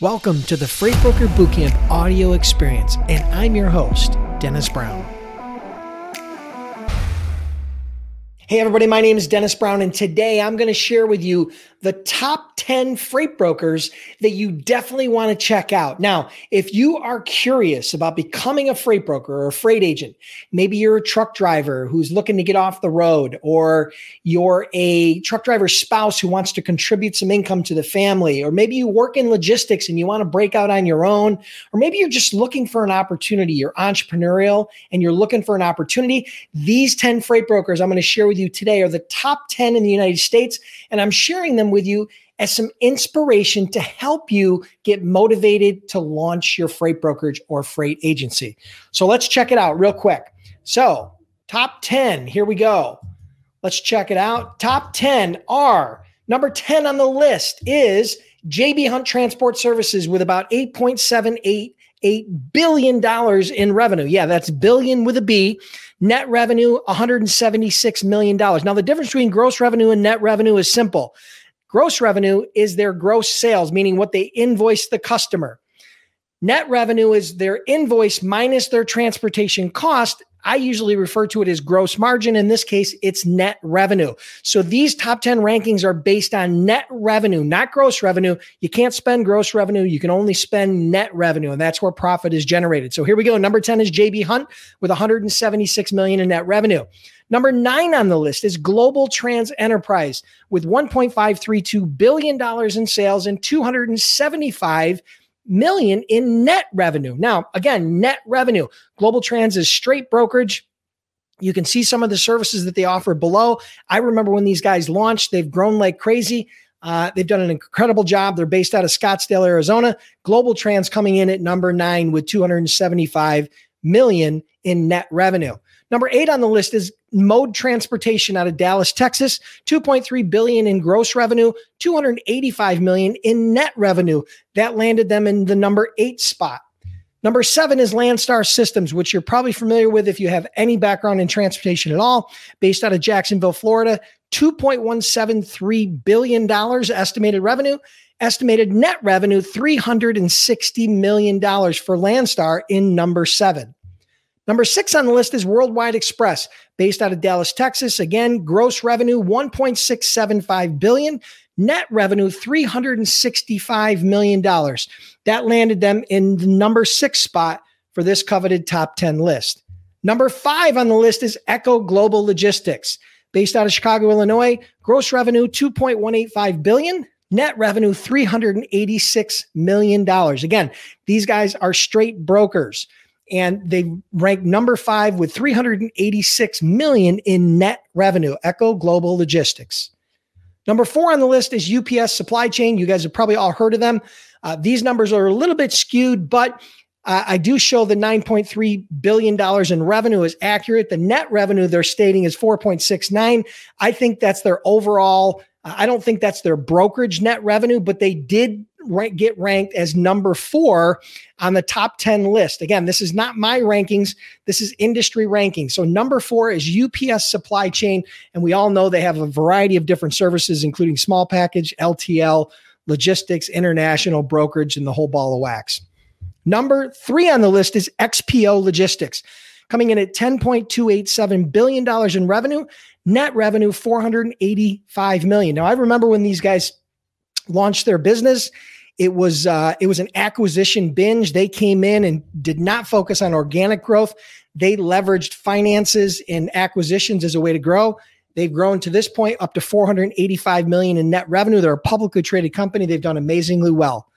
Welcome to the Freight Broker Bootcamp audio experience, and I'm your host, Dennis Brown. Hey, everybody, my name is Dennis Brown, and today I'm going to share with you the top 10 freight brokers that you definitely want to check out. Now, if you are curious about becoming a freight broker or a freight agent, maybe you're a truck driver who's looking to get off the road, or you're a truck driver's spouse who wants to contribute some income to the family, or maybe you work in logistics and you want to break out on your own, or maybe you're just looking for an opportunity, you're entrepreneurial and you're looking for an opportunity. These 10 freight brokers I'm going to share with you today are the top 10 in the United States, and I'm sharing them with you as some inspiration to help you get motivated to launch your freight brokerage or freight agency. So let's check it out real quick. So, top 10, here we go. Let's check it out. Top 10 are number 10 on the list is JB Hunt Transport Services with about 8.78 $8 billion in revenue. Yeah, that's billion with a B. Net revenue, $176 million. Now, the difference between gross revenue and net revenue is simple. Gross revenue is their gross sales, meaning what they invoice the customer. Net revenue is their invoice minus their transportation cost. I usually refer to it as gross margin. In this case, it's net revenue. So these top 10 rankings are based on net revenue, not gross revenue. You can't spend gross revenue. You can only spend net revenue, and that's where profit is generated. So here we go. Number 10 is JB Hunt with 176 million in net revenue. Number nine on the list is GlobalTranz Enterprise with $1.532 billion in sales and 275 million in net revenue. Now, again, net revenue. GlobalTranz is straight brokerage. You can see some of the services that they offer below. I remember when these guys launched, they've grown like crazy. Uh, they've done an incredible job. They're based out of Scottsdale, Arizona. GlobalTranz coming in at number nine with 275 million in net revenue. Number eight on the list is Mode Transportation out of Dallas, Texas, 2.3 billion in gross revenue, 285 million in net revenue. That landed them in the number eight spot. Number seven is Landstar Systems, which you're probably familiar with if you have any background in transportation at all, based out of Jacksonville, Florida. $2.173 billion estimated revenue, estimated net revenue $360 million for Landstar in number seven. Number six on the list is Worldwide Express, based out of Dallas, Texas. Again, gross revenue 1.675 billion, net revenue 365 million dollars. That landed them in the number six spot for this coveted top 10 list. Number five on the list is Echo Global Logistics, based out of Chicago, Illinois. Gross revenue 2.185 billion, net revenue 386 million dollars. Again, these guys are straight brokers and they rank number five with 386 million in net revenue. Echo Global Logistics. Number four on the list is UPS Supply Chain. You guys have probably all heard of them. Uh, these numbers are a little bit skewed, but uh, I do show the 9.3 billion dollars in revenue is accurate. The net revenue they're stating is 4.69. I think that's their overall. Uh, I don't think that's their brokerage net revenue, but they did rank, get ranked as number four on the top 10 list. Again, this is not my rankings, this is industry rankings. So, number four is UPS Supply Chain. And we all know they have a variety of different services, including small package, LTL, logistics, international brokerage, and the whole ball of wax. Number three on the list is XPO Logistics, coming in at $10.287 billion in revenue, net revenue 485 million. Now, I remember when these guys launched their business. It was uh, it was an acquisition binge. They came in and did not focus on organic growth. They leveraged finances and acquisitions as a way to grow. They've grown to this point up to 485 million in net revenue. They're a publicly traded company. They've done amazingly well.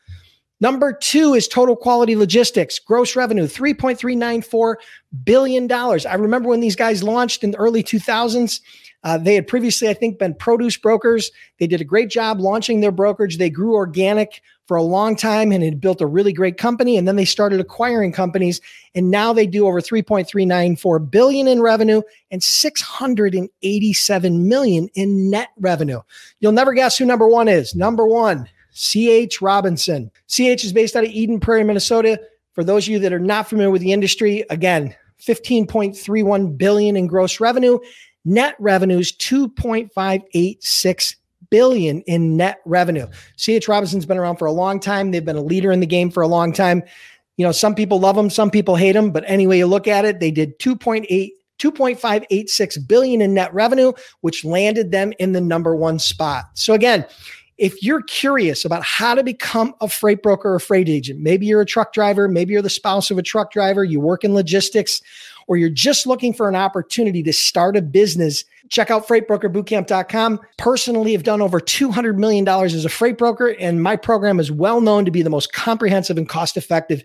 Number two is Total Quality Logistics, gross revenue $3.394 billion. I remember when these guys launched in the early 2000s, uh, they had previously, I think, been produce brokers. They did a great job launching their brokerage. They grew organic for a long time and had built a really great company. And then they started acquiring companies. And now they do over 3.394 billion in revenue and 687 million in net revenue. You'll never guess who number one is. Number one, CH Robinson. CH is based out of Eden Prairie, Minnesota. For those of you that are not familiar with the industry, again, 15.31 billion in gross revenue Net revenues 2.586 billion in net revenue. CH Robinson's been around for a long time. They've been a leader in the game for a long time. You know, some people love them, some people hate them, but anyway you look at it, they did 2.8 2.586 billion in net revenue, which landed them in the number 1 spot. So again, if you're curious about how to become a freight broker or freight agent, maybe you're a truck driver, maybe you're the spouse of a truck driver, you work in logistics, or you're just looking for an opportunity to start a business, check out freightbrokerbootcamp.com. Personally, I've done over $200 million as a freight broker, and my program is well known to be the most comprehensive and cost effective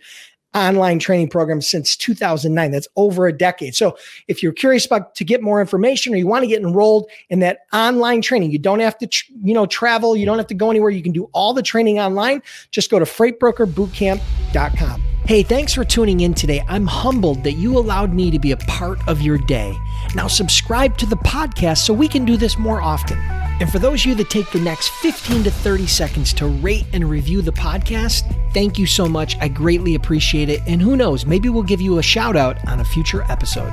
online training program since 2009. That's over a decade. So if you're curious about to get more information or you want to get enrolled in that online training, you don't have to, you know, travel. You don't have to go anywhere. You can do all the training online. Just go to freightbrokerbootcamp.com. Hey, thanks for tuning in today. I'm humbled that you allowed me to be a part of your day. Now subscribe to the podcast so we can do this more often. And for those of you that take the next 15 to 30 seconds to rate and review the podcast, thank you so much. I greatly appreciate it. And who knows, maybe we'll give you a shout out on a future episode.